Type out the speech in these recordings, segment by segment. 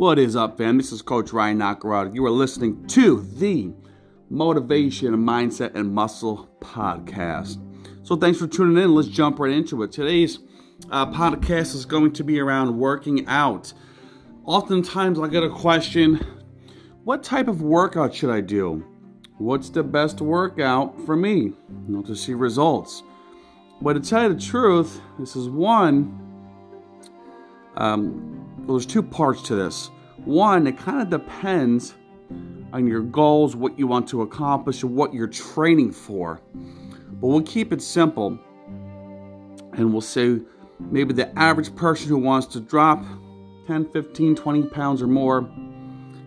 What is up, fam? This is Coach Ryan Naccarato. You are listening to the Motivation, Mindset, and Muscle podcast. So, thanks for tuning in. Let's jump right into it. Today's uh, podcast is going to be around working out. Oftentimes, I get a question What type of workout should I do? What's the best workout for me you know, to see results? But to tell you the truth, this is one. Um, well, there's two parts to this. One, it kind of depends on your goals, what you want to accomplish, and what you're training for. But we'll keep it simple. And we'll say maybe the average person who wants to drop 10, 15, 20 pounds or more,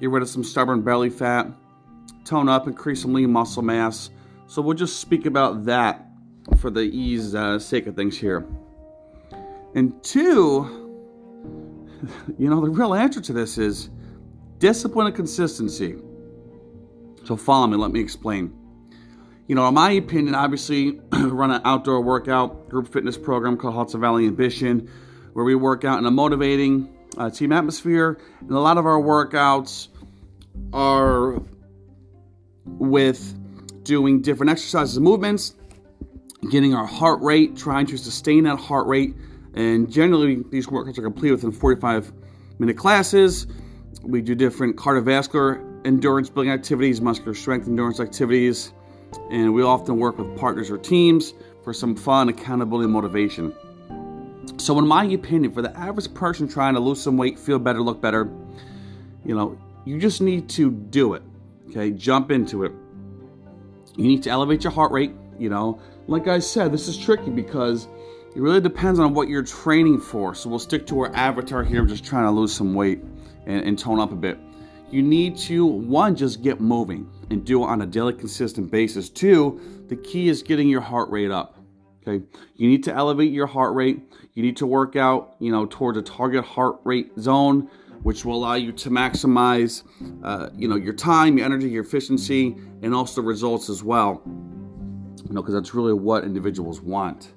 get rid of some stubborn belly fat, tone up, increase some lean muscle mass. So we'll just speak about that for the ease uh, sake of things here. And two, you know, the real answer to this is discipline and consistency. So follow me, let me explain. You know, in my opinion, obviously, run an outdoor workout group fitness program called Hudson Valley Ambition, where we work out in a motivating uh, team atmosphere. And a lot of our workouts are with doing different exercises and movements, getting our heart rate, trying to sustain that heart rate and generally, these workouts are complete within 45 minute classes. We do different cardiovascular endurance building activities, muscular strength endurance activities, and we often work with partners or teams for some fun, accountability, and motivation. So, in my opinion, for the average person trying to lose some weight, feel better, look better, you know, you just need to do it. Okay, jump into it. You need to elevate your heart rate. You know, like I said, this is tricky because it really depends on what you're training for. So we'll stick to our avatar here. I'm just trying to lose some weight and, and tone up a bit. You need to, one, just get moving and do it on a daily, consistent basis. Two, the key is getting your heart rate up. Okay. You need to elevate your heart rate. You need to work out, you know, towards a target heart rate zone, which will allow you to maximize, uh, you know, your time, your energy, your efficiency, and also results as well. You know, because that's really what individuals want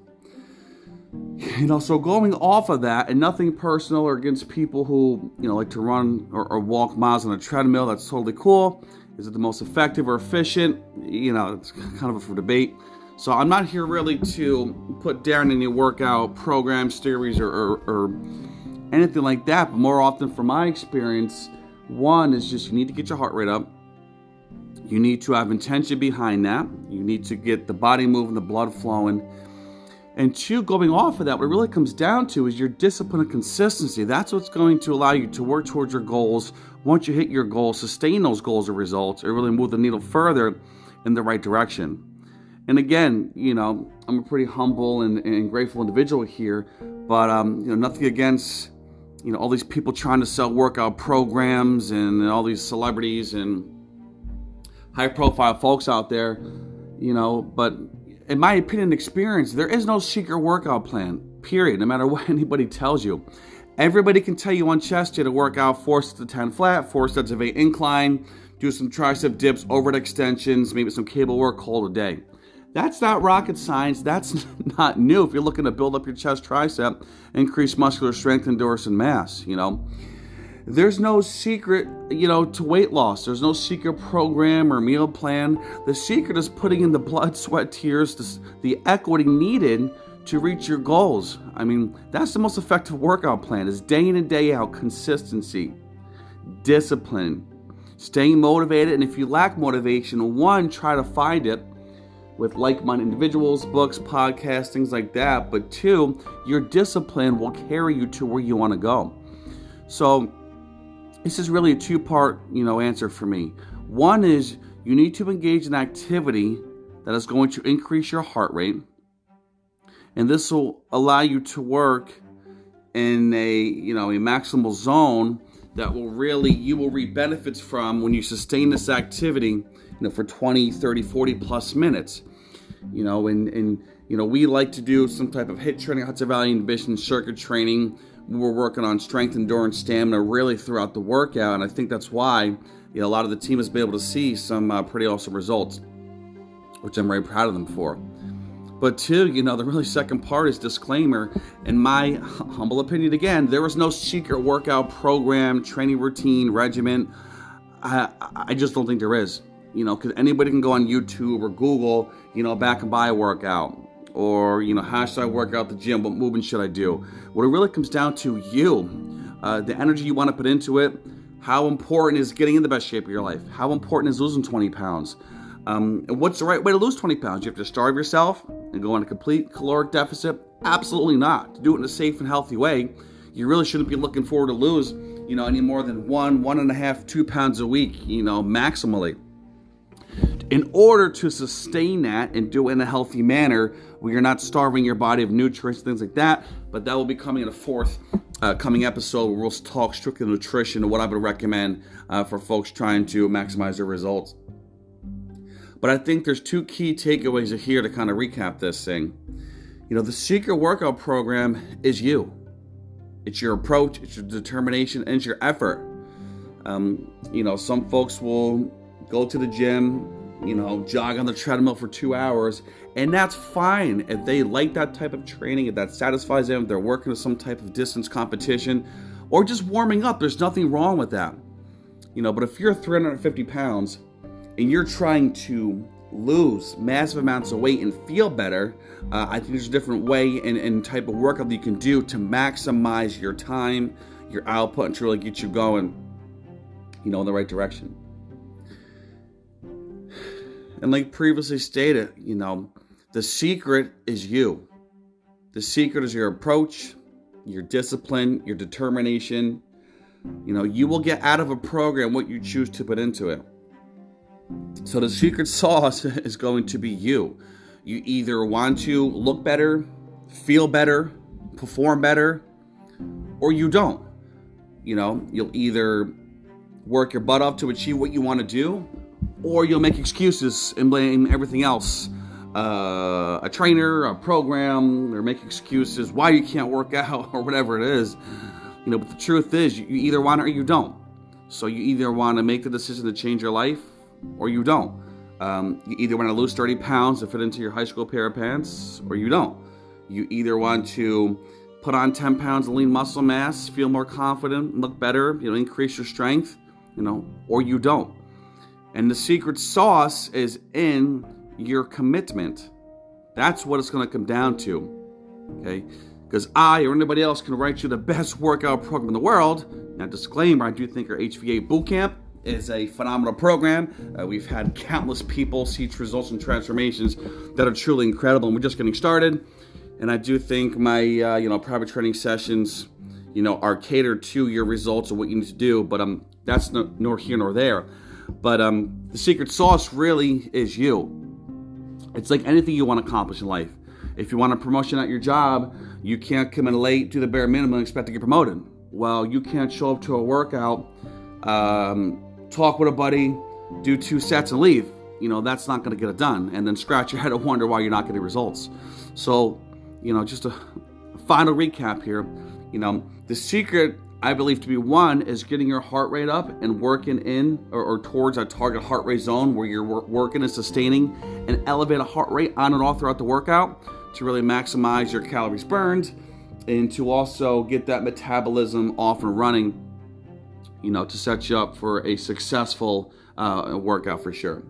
you know, so going off of that, and nothing personal or against people who, you know, like to run or, or, walk miles on a treadmill, that's totally cool. Is it the most effective or efficient? You know, it's kind of a for debate. So I'm not here really to put down any workout programs, theories, or, or, or anything like that. But more often, from my experience, one is just you need to get your heart rate up. You need to have intention behind that. You need to get the body moving, the blood flowing and two, going off of that, what it really comes down to is your discipline and consistency. That's what's going to allow you to work towards your goals. Once you hit your goals, sustain those goals or results, or really move the needle further in the right direction. And again, you know, I'm a pretty humble and, and grateful individual here, but um, you know, nothing against you know all these people trying to sell workout programs and all these celebrities and high profile folks out there, you know, but in my opinion experience, there is no secret workout plan, period, no matter what anybody tells you. Everybody can tell you on chest day to work out four sets of 10 flat, four sets of eight incline, do some tricep dips, overhead extensions, maybe some cable work, call a day. That's not rocket science. That's not new if you're looking to build up your chest tricep, increase muscular strength, endurance, and mass, you know. There's no secret, you know, to weight loss. There's no secret program or meal plan. The secret is putting in the blood, sweat, tears, the equity needed to reach your goals. I mean, that's the most effective workout plan is day in and day out consistency, discipline, staying motivated, and if you lack motivation, one, try to find it with like-minded individuals, books, podcasts, things like that. But two, your discipline will carry you to where you want to go. So this is really a two part you know answer for me. One is you need to engage in activity that is going to increase your heart rate and this will allow you to work in a you know a maximal zone that will really you will reap benefits from when you sustain this activity you know for 20 30 40 plus minutes. You know and and you know we like to do some type of HIIT training hudson valley ambition circuit training we're working on strength, endurance, stamina really throughout the workout, and I think that's why you know, a lot of the team has been able to see some uh, pretty awesome results, which I'm very proud of them for. But two, you know, the really second part is disclaimer. In my humble opinion, again, there is no secret workout program, training routine, regimen. I, I just don't think there is. You know, because anybody can go on YouTube or Google, you know, back and buy a workout. Or, you know, how should I work out the gym? What movement should I do? What it really comes down to you, uh, the energy you want to put into it, how important is getting in the best shape of your life? How important is losing 20 pounds? Um, and what's the right way to lose 20 pounds? You have to starve yourself and go on a complete caloric deficit? Absolutely not. To do it in a safe and healthy way, you really shouldn't be looking forward to lose, you know, any more than one, one and a half, two pounds a week, you know, maximally. In order to sustain that and do it in a healthy manner, where you're not starving your body of nutrients, things like that, but that will be coming in a fourth uh, coming episode where we'll talk strictly nutrition and what I would recommend uh, for folks trying to maximize their results. But I think there's two key takeaways here to kind of recap this thing. You know, the secret workout program is you. It's your approach, it's your determination, and it's your effort. Um, you know, some folks will go to the gym, you know, jog on the treadmill for two hours, and that's fine if they like that type of training, if that satisfies them, if they're working with some type of distance competition, or just warming up. There's nothing wrong with that. You know, but if you're 350 pounds and you're trying to lose massive amounts of weight and feel better, uh, I think there's a different way and, and type of workout that you can do to maximize your time, your output, and to really get you going, you know, in the right direction. And like previously stated, you know, the secret is you. The secret is your approach, your discipline, your determination. You know, you will get out of a program what you choose to put into it. So the secret sauce is going to be you. You either want to look better, feel better, perform better, or you don't. You know, you'll either work your butt off to achieve what you want to do, or you'll make excuses and blame everything else. Uh, a trainer, a program, or make excuses why you can't work out or whatever it is. You know, but the truth is, you either want it or you don't. So you either want to make the decision to change your life or you don't. Um, you either want to lose 30 pounds to fit into your high school pair of pants, or you don't. You either want to put on 10 pounds of lean muscle mass, feel more confident, look better, you know, increase your strength, you know, or you don't. And the secret sauce is in your commitment. That's what it's going to come down to. Okay? Because I or anybody else can write you the best workout program in the world. Now, disclaimer I do think our HVA Bootcamp is a phenomenal program. Uh, we've had countless people see results and transformations that are truly incredible, and we're just getting started. And I do think my uh, you know private training sessions, you know, are catered to your results and what you need to do. But um, that's no, nor here nor there. But um, the secret sauce really is you. It's like anything you want to accomplish in life. If you want a promotion at your job, you can't come in late, do the bare minimum, and expect to get promoted. Well, you can't show up to a workout um, talk with a buddy, do two sets and leave. You know, that's not going to get it done. And then scratch your head and wonder why you're not getting results. So, you know, just a final recap here. You know, the secret, I believe, to be one is getting your heart rate up and working in or, or towards a target heart rate zone where you're working and sustaining and elevate a heart rate on and off throughout the workout to really maximize your calories burned and to also get that metabolism off and running you know, to set you up for a successful uh, workout for sure.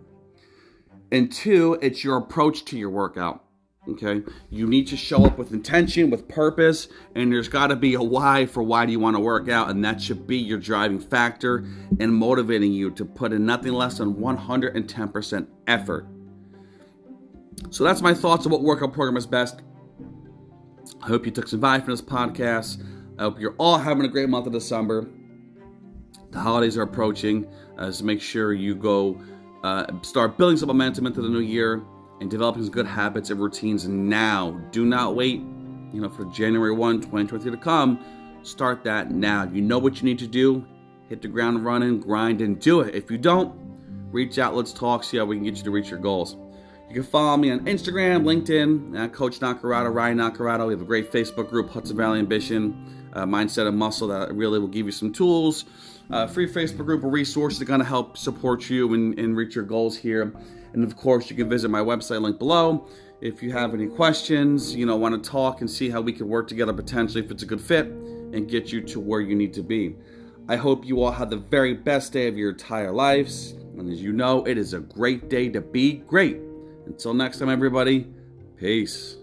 And two, it's your approach to your workout. Okay, you need to show up with intention, with purpose, and there's got to be a why for why do you want to work out, and that should be your driving factor and motivating you to put in nothing less than 110% effort. So that's my thoughts on what workout program is best. I hope you took some value from this podcast. I hope you're all having a great month of December the holidays are approaching, uh, so make sure you go uh, start building some momentum into the new year and developing some good habits and routines now. Do not wait, you know, for January 1, 2023 to come. Start that now. You know what you need to do. Hit the ground running, grind, and do it. If you don't, reach out. Let's talk. See how we can get you to reach your goals. You can follow me on Instagram, LinkedIn, Coach Naccarato, Ryan Naccarato. We have a great Facebook group, Hudson Valley Ambition, uh, Mindset of Muscle, that really will give you some tools uh, free Facebook group of resources that are going to help support you and, and reach your goals here. And of course, you can visit my website link below If you have any questions, you know, want to talk and see how we can work together potentially if it's a good fit and get you to where you need to be. I hope you all have the very best day of your entire lives. And as you know, it is a great day to be great. Until next time, everybody, peace.